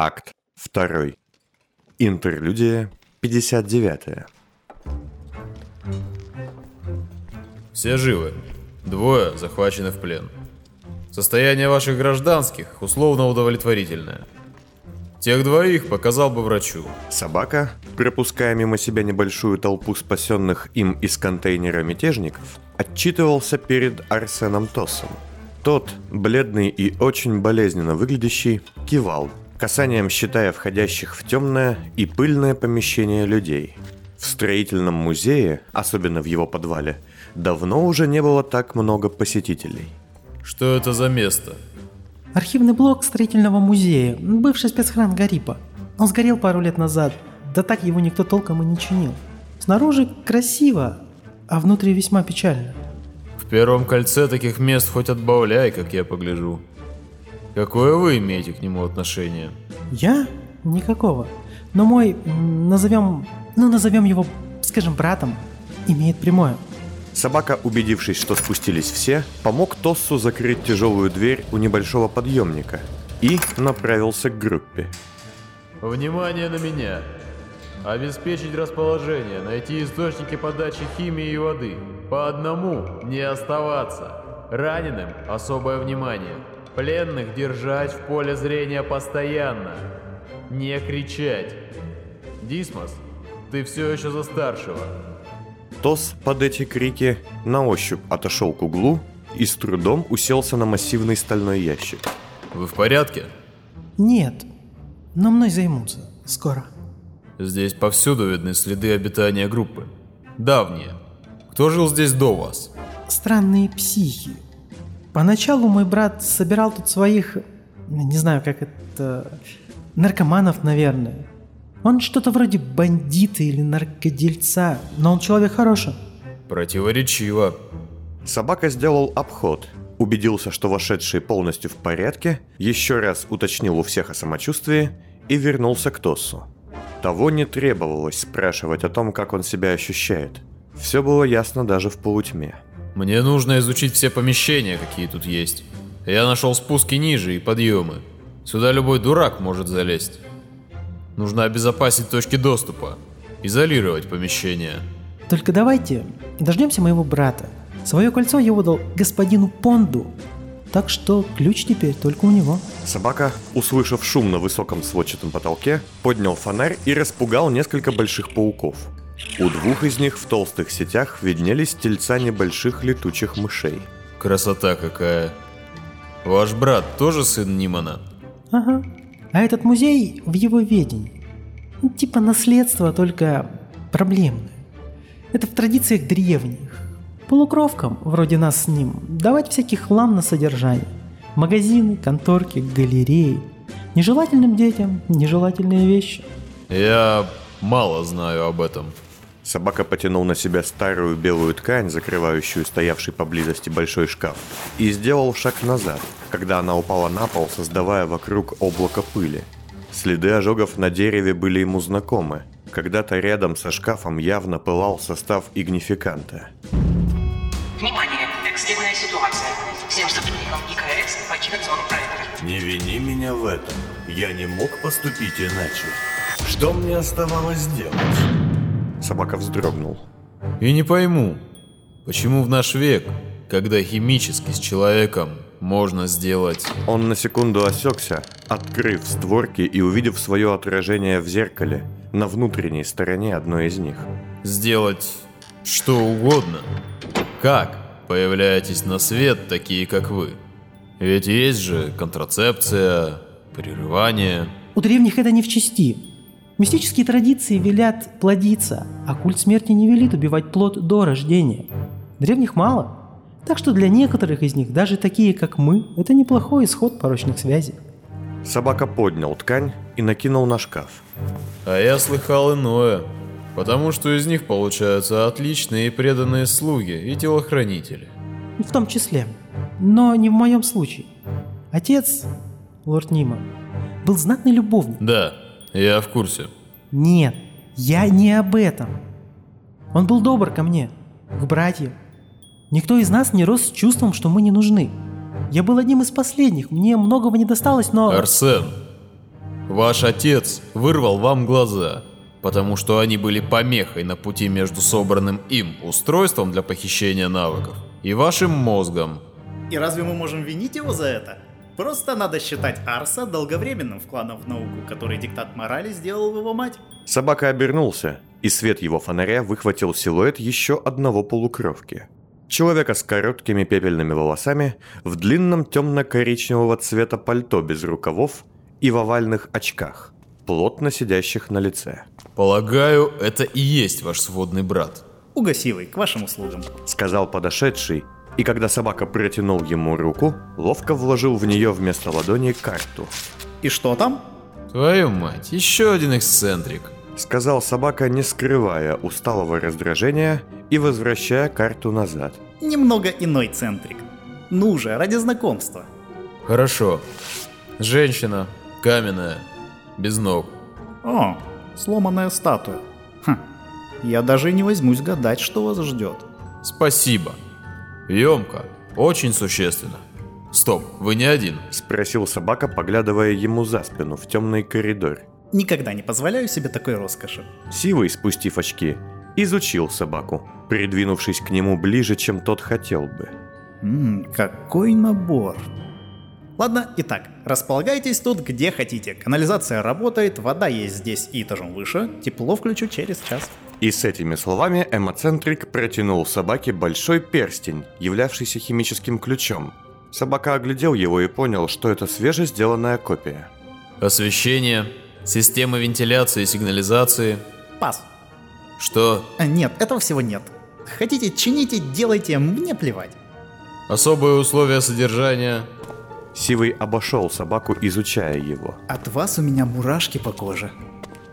Акт 2. Интерлюдия 59. Все живы. Двое захвачены в плен. Состояние ваших гражданских условно удовлетворительное. Тех двоих показал бы врачу. Собака, пропуская мимо себя небольшую толпу спасенных им из контейнера мятежников, отчитывался перед Арсеном Тосом. Тот, бледный и очень болезненно выглядящий, кивал, касанием считая входящих в темное и пыльное помещение людей. В строительном музее, особенно в его подвале, давно уже не было так много посетителей. Что это за место? Архивный блок строительного музея, бывший спецхран Гарипа. Он сгорел пару лет назад, да так его никто толком и не чинил. Снаружи красиво, а внутри весьма печально. В первом кольце таких мест хоть отбавляй, как я погляжу. Какое вы имеете к нему отношение? Я? Никакого. Но мой, назовем, ну назовем его, скажем, братом, имеет прямое. Собака, убедившись, что спустились все, помог Тоссу закрыть тяжелую дверь у небольшого подъемника и направился к группе. Внимание на меня. Обеспечить расположение, найти источники подачи химии и воды. По одному не оставаться. Раненым особое внимание. Пленных держать в поле зрения постоянно. Не кричать. Дисмос, ты все еще за старшего. Тос под эти крики на ощупь отошел к углу и с трудом уселся на массивный стальной ящик. Вы в порядке? Нет, но мной займутся. Скоро. Здесь повсюду видны следы обитания группы. Давние. Кто жил здесь до вас? Странные психи. Поначалу мой брат собирал тут своих, не знаю, как это, наркоманов, наверное. Он что-то вроде бандита или наркодельца, но он человек хороший. Противоречиво. Собака сделал обход, убедился, что вошедшие полностью в порядке, еще раз уточнил у всех о самочувствии и вернулся к Тоссу. Того не требовалось спрашивать о том, как он себя ощущает. Все было ясно даже в полутьме. Мне нужно изучить все помещения, какие тут есть. Я нашел спуски ниже и подъемы. Сюда любой дурак может залезть. Нужно обезопасить точки доступа. Изолировать помещение. Только давайте дождемся моего брата. Свое кольцо я выдал господину Понду, так что ключ теперь только у него. Собака, услышав шум на высоком сводчатом потолке, поднял фонарь и распугал несколько больших пауков. У двух из них в толстых сетях виднелись тельца небольших летучих мышей. Красота какая. Ваш брат тоже сын Нимана? Ага. А этот музей в его ведении. Ну, Типа наследство, только проблемное. Это в традициях древних. Полукровкам, вроде нас с ним, давать всякий хлам на содержание. Магазины, конторки, галереи. Нежелательным детям нежелательные вещи. Я мало знаю об этом. Собака потянул на себя старую белую ткань, закрывающую стоявший поблизости большой шкаф, и сделал шаг назад, когда она упала на пол, создавая вокруг облако пыли. Следы ожогов на дереве были ему знакомы. Когда-то рядом со шкафом явно пылал состав игнификанта. Внимание! Экстренная ситуация. Всем сотрудникам ИКС покинуть зону проекта. Не вини меня в этом. Я не мог поступить иначе. Что мне оставалось делать? Собака вздрогнул. И не пойму, почему в наш век, когда химически с человеком можно сделать... Он на секунду осекся, открыв створки и увидев свое отражение в зеркале на внутренней стороне одной из них. Сделать что угодно. Как появляетесь на свет такие, как вы? Ведь есть же контрацепция, прерывание. У древних это не в чести. Мистические традиции велят плодиться, а культ смерти не велит убивать плод до рождения. Древних мало. Так что для некоторых из них, даже такие, как мы, это неплохой исход порочных связей. Собака поднял ткань и накинул на шкаф. А я слыхал иное. Потому что из них получаются отличные и преданные слуги и телохранители. В том числе. Но не в моем случае. Отец, лорд Нима, был знатный любовник. Да, я в курсе. Нет, я не об этом. Он был добр ко мне, к братьям. Никто из нас не рос с чувством, что мы не нужны. Я был одним из последних, мне многого не досталось, но... Арсен, Ваш отец вырвал вам глаза, потому что они были помехой на пути между собранным им устройством для похищения навыков и вашим мозгом. И разве мы можем винить его за это? Просто надо считать Арса долговременным вкладом в науку, который диктат морали сделал его мать. Собака обернулся, и свет его фонаря выхватил силуэт еще одного полукровки. Человека с короткими пепельными волосами, в длинном темно-коричневого цвета пальто без рукавов и в овальных очках, плотно сидящих на лице. Полагаю, это и есть ваш сводный брат. Угасивый, к вашим услугам. Сказал подошедший, и когда собака протянул ему руку, ловко вложил в нее вместо ладони карту. И что там? Твою мать, еще один эксцентрик. Сказал собака, не скрывая усталого раздражения и возвращая карту назад. Немного иной центрик. Ну же, ради знакомства. Хорошо. Женщина, каменная, без ног. О, сломанная статуя. Хм, я даже и не возьмусь гадать, что вас ждет. Спасибо. Емко, очень существенно. Стоп, вы не один. Спросил собака, поглядывая ему за спину в темный коридор. Никогда не позволяю себе такой роскоши. Сивый, спустив очки, изучил собаку, придвинувшись к нему ближе, чем тот хотел бы. Ммм, какой набор. Ладно, итак, располагайтесь тут где хотите. Канализация работает, вода есть здесь и этажом выше. Тепло включу через час. И с этими словами эмоцентрик протянул собаке большой перстень, являвшийся химическим ключом. Собака оглядел его и понял, что это свежесделанная копия. Освещение, система вентиляции и сигнализации. Пас. Что? А, Нет, этого всего нет. Хотите, чините, делайте, мне плевать. Особые условия содержания. Сивый обошел собаку, изучая его. От вас у меня мурашки по коже.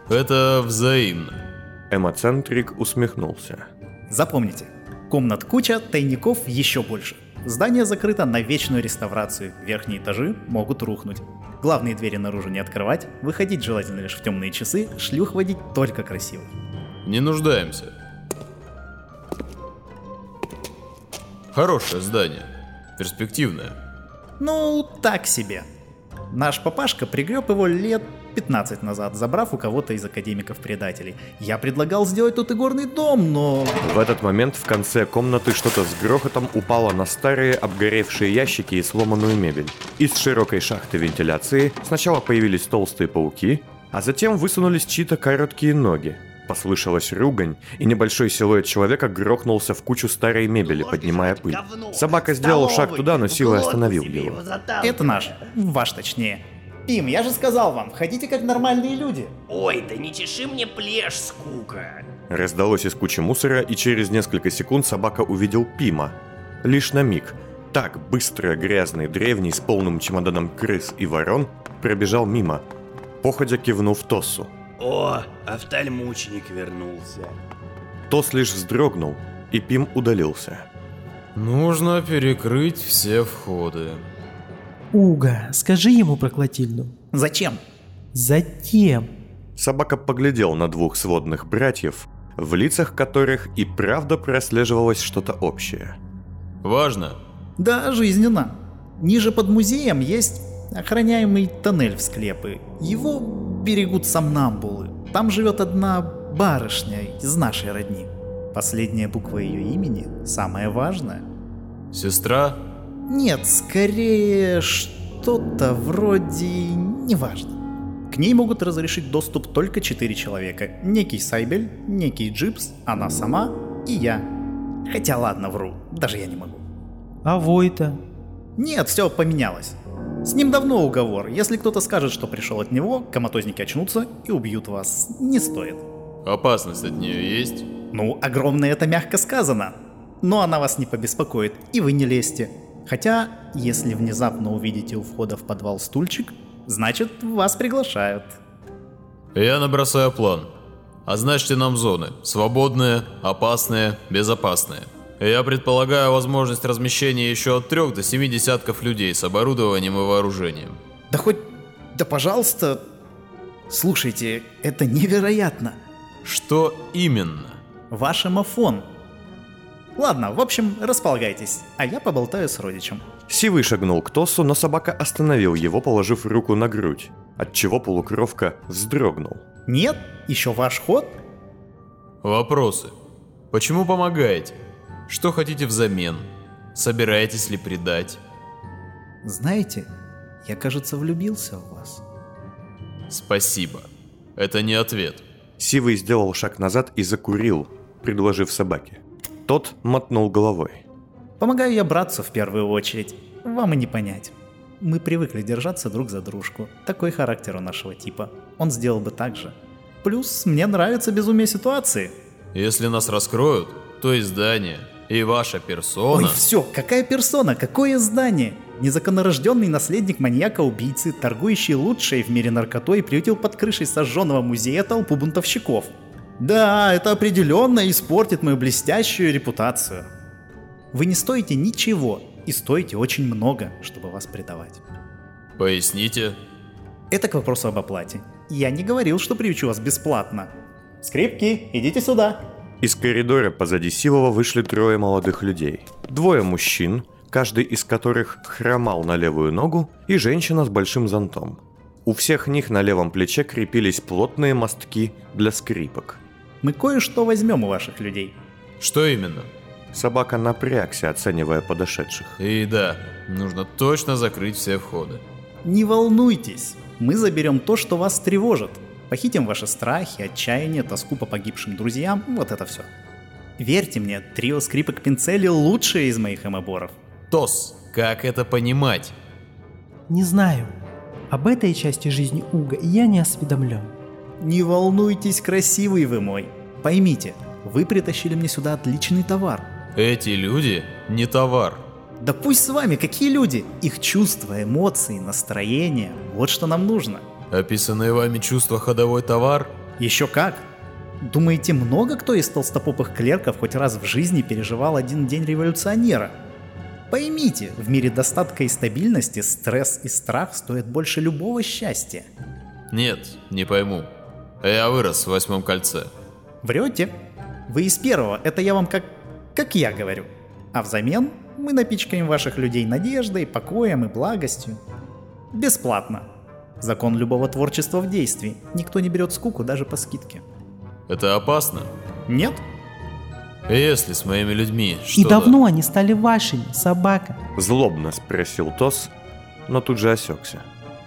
Это взаимно. Эмоцентрик усмехнулся. Запомните, комнат куча, тайников еще больше. Здание закрыто на вечную реставрацию, верхние этажи могут рухнуть. Главные двери наружу не открывать, выходить желательно лишь в темные часы, шлюх водить только красиво. Не нуждаемся. Хорошее здание. Перспективное. Ну, так себе. Наш папашка пригреб его лет 15 назад, забрав у кого-то из академиков-предателей. Я предлагал сделать тут игорный дом, но... В этот момент в конце комнаты что-то с грохотом упало на старые обгоревшие ящики и сломанную мебель. Из широкой шахты вентиляции сначала появились толстые пауки, а затем высунулись чьи-то короткие ноги. Послышалась ругань, и небольшой силуэт человека грохнулся в кучу старой мебели, поднимая пыль. Собака сделал шаг туда, но силой остановил его. Это наш. Ваш точнее. Пим, я же сказал вам, ходите как нормальные люди. Ой, да не чеши мне плешь, скука. Раздалось из кучи мусора, и через несколько секунд собака увидел Пима. Лишь на миг. Так быстро грязный древний с полным чемоданом крыс и ворон пробежал мимо, походя кивнув Тосу. О, офтальмученик вернулся. Тос лишь вздрогнул, и Пим удалился. Нужно перекрыть все входы. Уга, скажи ему про Клотильду. Зачем? Затем. Собака поглядел на двух сводных братьев, в лицах которых и правда прослеживалось что-то общее. Важно. Да, жизненно. Ниже под музеем есть охраняемый тоннель в склепы. Его берегут сомнамбулы. Там живет одна барышня из нашей родни. Последняя буква ее имени самая важная. Сестра? Нет, скорее что-то вроде... неважно. К ней могут разрешить доступ только четыре человека. Некий Сайбель, некий Джипс, она сама и я. Хотя ладно, вру, даже я не могу. А Войта? Нет, все поменялось. С ним давно уговор. Если кто-то скажет, что пришел от него, коматозники очнутся и убьют вас. Не стоит. Опасность от нее есть? Ну, огромное это мягко сказано. Но она вас не побеспокоит, и вы не лезьте. Хотя, если внезапно увидите у входа в подвал стульчик, значит, вас приглашают. Я набросаю план. Означьте нам зоны. Свободные, опасные, безопасные. Я предполагаю возможность размещения еще от трех до семи десятков людей с оборудованием и вооружением. Да хоть... Да пожалуйста... Слушайте, это невероятно. Что именно? Ваш эмофон. Ладно, в общем, располагайтесь, а я поболтаю с родичем. Сивый шагнул к Тосу, но собака остановил его, положив руку на грудь, отчего полукровка вздрогнул. Нет? Еще ваш ход? Вопросы. Почему помогаете? Что хотите взамен? Собираетесь ли предать? Знаете, я, кажется, влюбился в вас. Спасибо. Это не ответ. Сивый сделал шаг назад и закурил, предложив собаке. Тот мотнул головой. Помогаю я братцу в первую очередь. Вам и не понять. Мы привыкли держаться друг за дружку. Такой характер у нашего типа. Он сделал бы так же. Плюс мне нравится безумие ситуации. Если нас раскроют, то и здание, и ваша персона... Ой, все, какая персона, какое здание? Незаконнорожденный наследник маньяка-убийцы, торгующий лучшей в мире наркотой, приютил под крышей сожженного музея толпу бунтовщиков. Да, это определенно испортит мою блестящую репутацию. Вы не стоите ничего и стоите очень много, чтобы вас предавать. Поясните. Это к вопросу об оплате. Я не говорил, что приучу вас бесплатно. Скрипки, идите сюда. Из коридора позади Сивова вышли трое молодых людей. Двое мужчин, каждый из которых хромал на левую ногу, и женщина с большим зонтом. У всех них на левом плече крепились плотные мостки для скрипок. Мы кое-что возьмем у ваших людей. Что именно? Собака напрягся, оценивая подошедших. И да, нужно точно закрыть все входы. Не волнуйтесь, мы заберем то, что вас тревожит. Похитим ваши страхи, отчаяние, тоску по погибшим друзьям, вот это все. Верьте мне, трио скрипок Пинцели лучшее из моих эмоборов. Тос, как это понимать? Не знаю. Об этой части жизни Уга я не осведомлен. Не волнуйтесь, красивый вы мой. Поймите, вы притащили мне сюда отличный товар. Эти люди не товар. Да пусть с вами, какие люди? Их чувства, эмоции, настроение, вот что нам нужно. Описанные вами чувства ходовой товар? Еще как. Думаете, много кто из толстопопых клерков хоть раз в жизни переживал один день революционера? Поймите, в мире достатка и стабильности стресс и страх стоят больше любого счастья. Нет, не пойму. Я вырос в восьмом кольце. Врете? Вы из первого, это я вам как... как я говорю. А взамен мы напичкаем ваших людей надеждой, покоем и благостью. Бесплатно. Закон любого творчества в действии. Никто не берет скуку даже по скидке. Это опасно? Нет? Если с моими людьми И что-то... давно они стали вашими, собака. Злобно спросил Тос, но тут же осекся.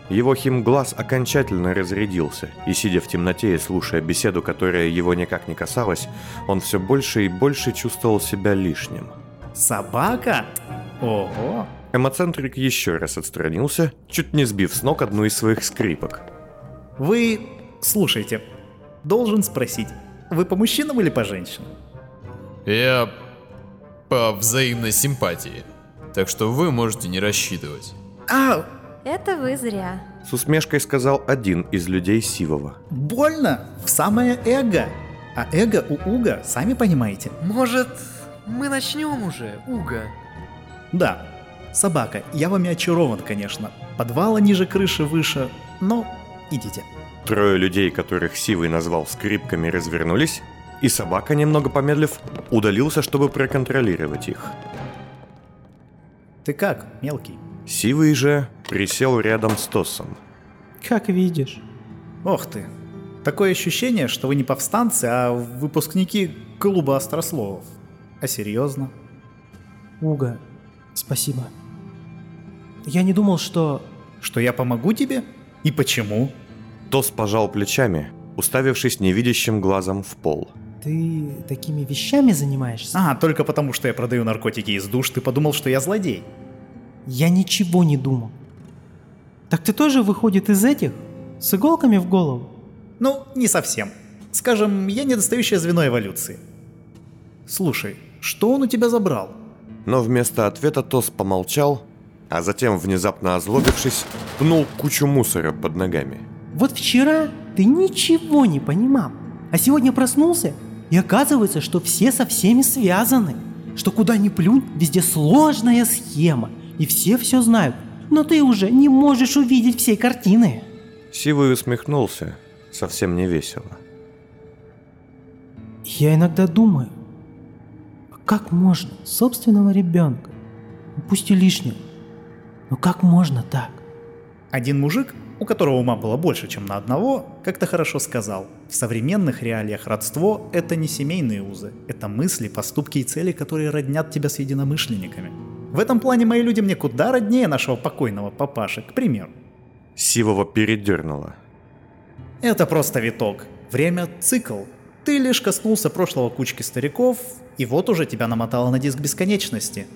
Его химглаз окончательно разрядился, и сидя в темноте и слушая беседу, которая его никак не касалась, он все больше и больше чувствовал себя лишним. Собака? Ого! Эмоцентрик еще раз отстранился, чуть не сбив с ног одну из своих скрипок. Вы... Слушайте, должен спросить, вы по мужчинам или по женщинам? Я по взаимной симпатии. Так что вы можете не рассчитывать. А, Это вы зря. С усмешкой сказал один из людей Сивова. больно в самое эго. А эго у Уга, сами понимаете. Может, мы начнем уже, Уга? Да, собака, я вами очарован, конечно. Подвала ниже крыши выше, но идите. Трое людей, которых Сивый назвал скрипками, развернулись, и собака, немного помедлив, удалился, чтобы проконтролировать их. Ты как, мелкий? Сивый же присел рядом с Тосом. Как видишь. Ох ты. Такое ощущение, что вы не повстанцы, а выпускники клуба острословов. А серьезно? Уга, спасибо. Я не думал, что... Что я помогу тебе? И почему? Тос пожал плечами, уставившись невидящим глазом в пол. Ты такими вещами занимаешься? А, только потому, что я продаю наркотики из душ, ты подумал, что я злодей. Я ничего не думал. Так ты тоже, выходит, из этих? С иголками в голову? Ну, не совсем. Скажем, я недостающее звено эволюции. Слушай, что он у тебя забрал? Но вместо ответа Тос помолчал, а затем, внезапно озлобившись, пнул кучу мусора под ногами. Вот вчера ты ничего не понимал, а сегодня проснулся, и оказывается, что все со всеми связаны. Что куда ни плюнь, везде сложная схема, и все все знают, но ты уже не можешь увидеть всей картины. Сивый усмехнулся, совсем не весело. Я иногда думаю, а как можно собственного ребенка, пусть и лишнего, но как можно так? Один мужик, у которого ума было больше, чем на одного, как-то хорошо сказал. В современных реалиях родство – это не семейные узы, это мысли, поступки и цели, которые роднят тебя с единомышленниками. В этом плане мои люди мне куда роднее нашего покойного папаши, к примеру. Сивого передернуло. Это просто виток. Время – цикл. Ты лишь коснулся прошлого кучки стариков, и вот уже тебя намотало на диск бесконечности.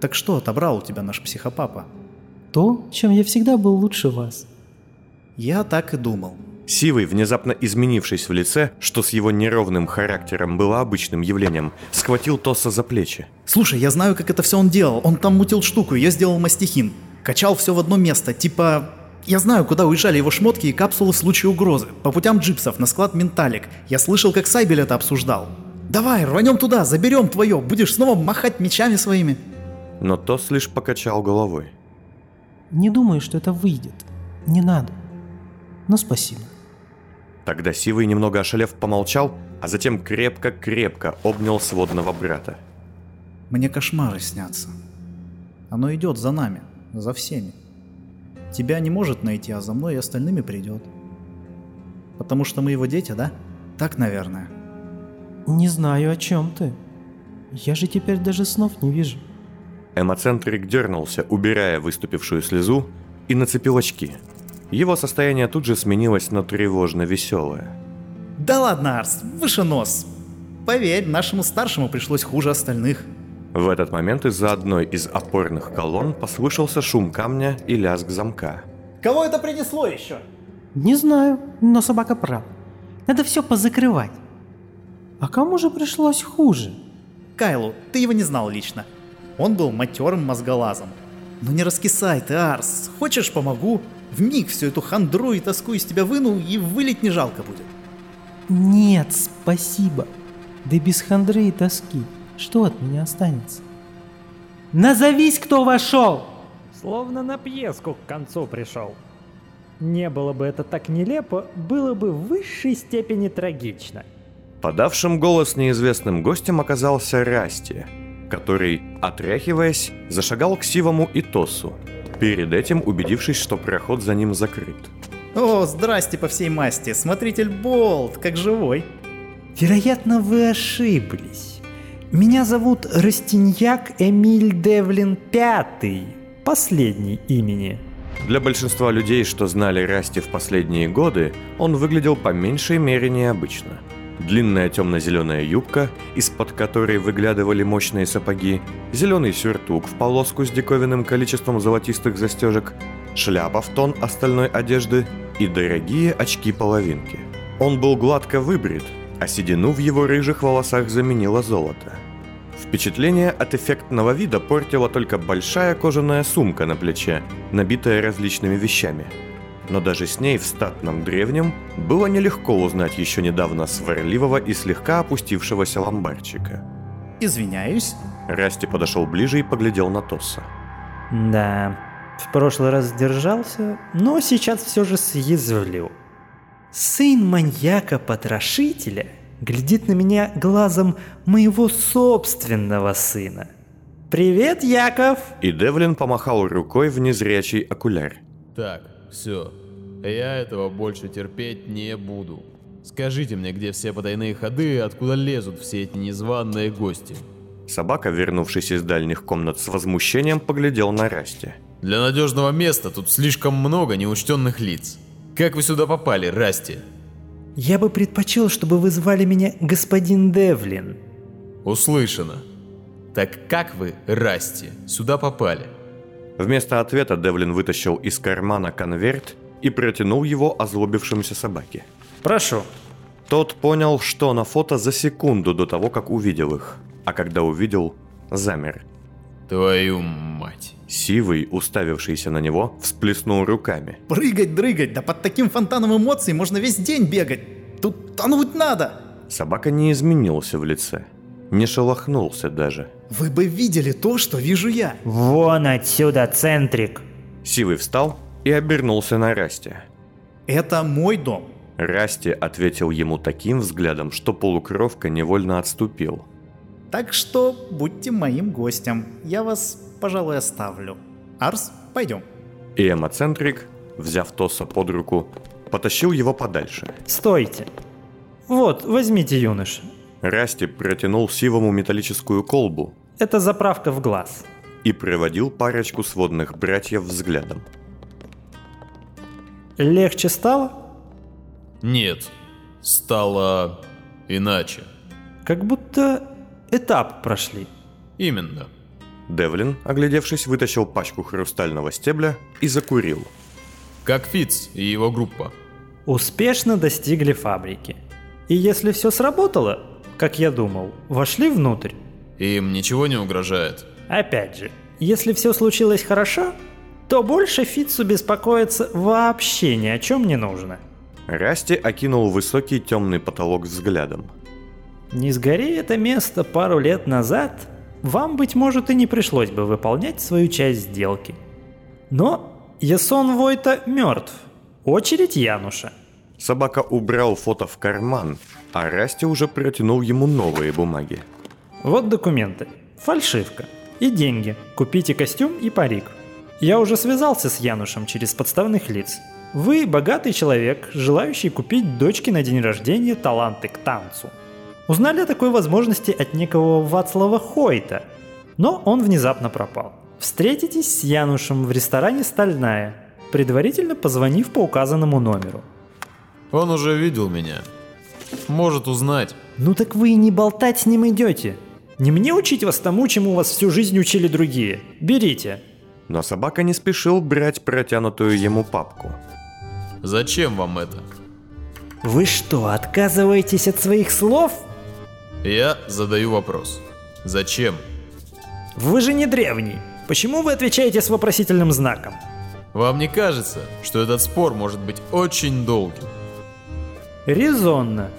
Так что отобрал у тебя наш психопапа? То, чем я всегда был лучше вас. Я так и думал. Сивый, внезапно изменившись в лице, что с его неровным характером было обычным явлением, схватил Тоса за плечи. Слушай, я знаю, как это все он делал. Он там мутил штуку, я сделал мастихин. Качал все в одно место, типа... Я знаю, куда уезжали его шмотки и капсулы в случае угрозы. По путям джипсов, на склад Менталик. Я слышал, как Сайбель это обсуждал. Давай, рванем туда, заберем твое, будешь снова махать мечами своими. Но Тос лишь покачал головой. Не думаю, что это выйдет. Не надо. Но спасибо. Тогда Сивый, немного ошалев, помолчал, а затем крепко-крепко обнял сводного брата. Мне кошмары снятся. Оно идет за нами, за всеми. Тебя не может найти, а за мной и остальными придет. Потому что мы его дети, да? Так, наверное. Не знаю, о чем ты. Я же теперь даже снов не вижу. Эмоцентрик дернулся, убирая выступившую слезу, и нацепил очки. Его состояние тут же сменилось на тревожно веселое. Да ладно, Арс, выше нос. Поверь, нашему старшему пришлось хуже остальных. В этот момент из-за одной из опорных колонн послышался шум камня и лязг замка. Кого это принесло еще? Не знаю, но собака прав. Надо все позакрывать. А кому же пришлось хуже? Кайлу, ты его не знал лично. Он был матерым мозголазом. Ну не раскисай ты, Арс. Хочешь, помогу? В миг всю эту хандру и тоску из тебя выну, и вылить не жалко будет. Нет, спасибо. Да без хандры и тоски. Что от меня останется? Назовись, кто вошел! Словно на пьеску к концу пришел. Не было бы это так нелепо, было бы в высшей степени трагично. Подавшим голос неизвестным гостем оказался Расти, который, отряхиваясь, зашагал к Сивому и Тосу, перед этим убедившись, что проход за ним закрыт. О, здрасте по всей масти, смотритель Болт, как живой. Вероятно, вы ошиблись. Меня зовут Растиньяк Эмиль Девлин Пятый, последний имени. Для большинства людей, что знали Расти в последние годы, он выглядел по меньшей мере необычно. Длинная темно-зеленая юбка, из-под которой выглядывали мощные сапоги, зеленый сюртук в полоску с диковинным количеством золотистых застежек, шляпа в тон остальной одежды и дорогие очки-половинки. Он был гладко выбрит, а седину в его рыжих волосах заменило золото. Впечатление от эффектного вида портила только большая кожаная сумка на плече, набитая различными вещами. Но даже с ней в статном древнем было нелегко узнать еще недавно сварливого и слегка опустившегося ломбарчика. Извиняюсь. Расти подошел ближе и поглядел на Тосса. Да, в прошлый раз сдержался, но сейчас все же съязвлю. Сын маньяка-потрошителя глядит на меня глазом моего собственного сына. «Привет, Яков!» И Девлин помахал рукой в незрячий окуляр. Так, все. Я этого больше терпеть не буду. Скажите мне, где все потайные ходы и откуда лезут все эти незваные гости. Собака, вернувшись из дальних комнат с возмущением, поглядел на Расти. Для надежного места тут слишком много неучтенных лиц. Как вы сюда попали, Расти? Я бы предпочел, чтобы вы звали меня господин Девлин. Услышано. Так как вы, Расти, сюда попали? Вместо ответа Девлин вытащил из кармана конверт и протянул его озлобившемуся собаке. Прошу. Тот понял, что на фото за секунду до того, как увидел их. А когда увидел, замер. Твою мать. Сивый, уставившийся на него, всплеснул руками. Прыгать, дрыгать, да под таким фонтаном эмоций можно весь день бегать. Тут тонуть надо. Собака не изменился в лице. Не шелохнулся даже. Вы бы видели то, что вижу я. Вон отсюда, центрик. Сивый встал и обернулся на Расти. Это мой дом. Расти ответил ему таким взглядом, что полукровка невольно отступил. Так что будьте моим гостем. Я вас, пожалуй, оставлю. Арс, пойдем. И эмоцентрик, взяв Тоса под руку, потащил его подальше. Стойте. Вот, возьмите, юнош. Расти протянул Сивому металлическую колбу Это заправка в глаз. и проводил парочку сводных братьев взглядом. Легче стало? Нет, стало иначе. Как будто этап прошли. Именно. Девлин, оглядевшись, вытащил пачку хрустального стебля и закурил. Как Фиц и его группа. Успешно достигли фабрики. И если все сработало, как я думал, вошли внутрь. Им ничего не угрожает. Опять же, если все случилось хорошо, то больше Фитцу беспокоиться вообще ни о чем не нужно. Расти окинул высокий темный потолок взглядом. Не сгори это место пару лет назад, вам, быть может, и не пришлось бы выполнять свою часть сделки. Но Ясон Войта мертв. Очередь Януша. Собака убрал фото в карман, а Расти уже протянул ему новые бумаги. Вот документы. Фальшивка. И деньги. Купите костюм и парик. Я уже связался с Янушем через подставных лиц. Вы богатый человек, желающий купить дочке на день рождения таланты к танцу. Узнали о такой возможности от некого Вацлава Хойта, но он внезапно пропал. Встретитесь с Янушем в ресторане «Стальная», предварительно позвонив по указанному номеру. Он уже видел меня. Может узнать. Ну так вы и не болтать с ним идете. Не мне учить вас тому, чему вас всю жизнь учили другие. Берите. Но собака не спешил брать протянутую ему папку. Зачем вам это? Вы что, отказываетесь от своих слов? Я задаю вопрос. Зачем? Вы же не древний. Почему вы отвечаете с вопросительным знаком? Вам не кажется, что этот спор может быть очень долгим? Резонно.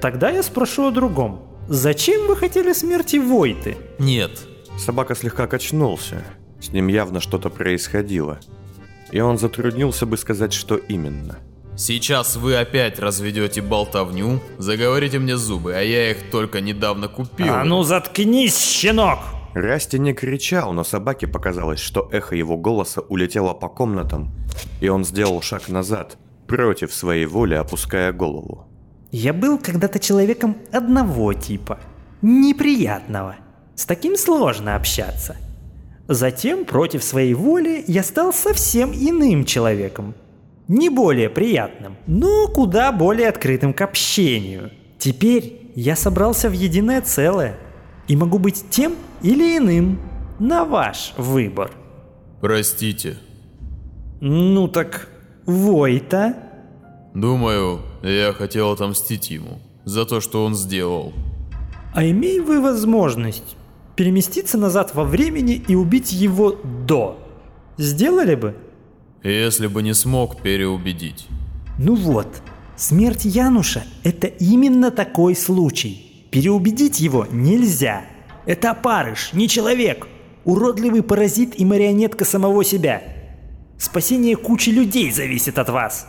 Тогда я спрошу о другом. Зачем вы хотели смерти Войты? Нет. Собака слегка качнулся. С ним явно что-то происходило. И он затруднился бы сказать, что именно. Сейчас вы опять разведете болтовню, заговорите мне зубы, а я их только недавно купил. А ну заткнись, щенок! Расти не кричал, но собаке показалось, что эхо его голоса улетело по комнатам, и он сделал шаг назад, против своей воли опуская голову. Я был когда-то человеком одного типа. Неприятного. С таким сложно общаться. Затем, против своей воли, я стал совсем иным человеком. Не более приятным, но куда более открытым к общению. Теперь я собрался в единое целое. И могу быть тем или иным. На ваш выбор. Простите. Ну так, Войта? Думаю, я хотел отомстить ему за то, что он сделал. А имей вы возможность переместиться назад во времени и убить его до. Сделали бы? Если бы не смог переубедить. Ну вот, смерть Януша – это именно такой случай. Переубедить его нельзя. Это опарыш, не человек. Уродливый паразит и марионетка самого себя. Спасение кучи людей зависит от вас.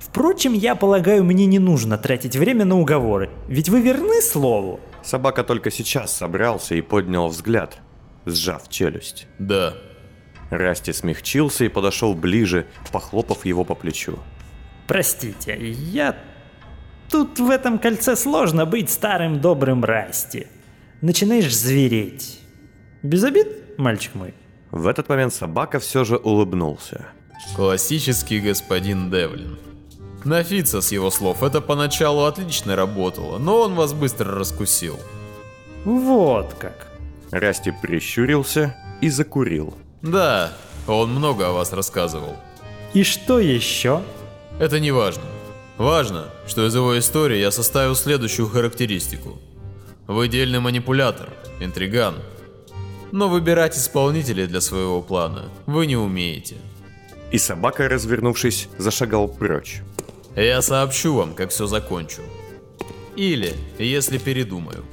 Впрочем, я полагаю, мне не нужно тратить время на уговоры, ведь вы верны слову. Собака только сейчас собрался и поднял взгляд, сжав челюсть. Да. Расти смягчился и подошел ближе, похлопав его по плечу. Простите, я... Тут в этом кольце сложно быть старым добрым Расти. Начинаешь звереть. Без обид, мальчик мой? В этот момент собака все же улыбнулся. Классический господин Девлин. На Фица, с его слов, это поначалу отлично работало, но он вас быстро раскусил. Вот как. Расти прищурился и закурил. Да, он много о вас рассказывал. И что еще? Это не важно. Важно, что из его истории я составил следующую характеристику. Вы дельный манипулятор, интриган. Но выбирать исполнителей для своего плана вы не умеете. И собака, развернувшись, зашагал прочь. Я сообщу вам, как все закончу. Или, если передумаю.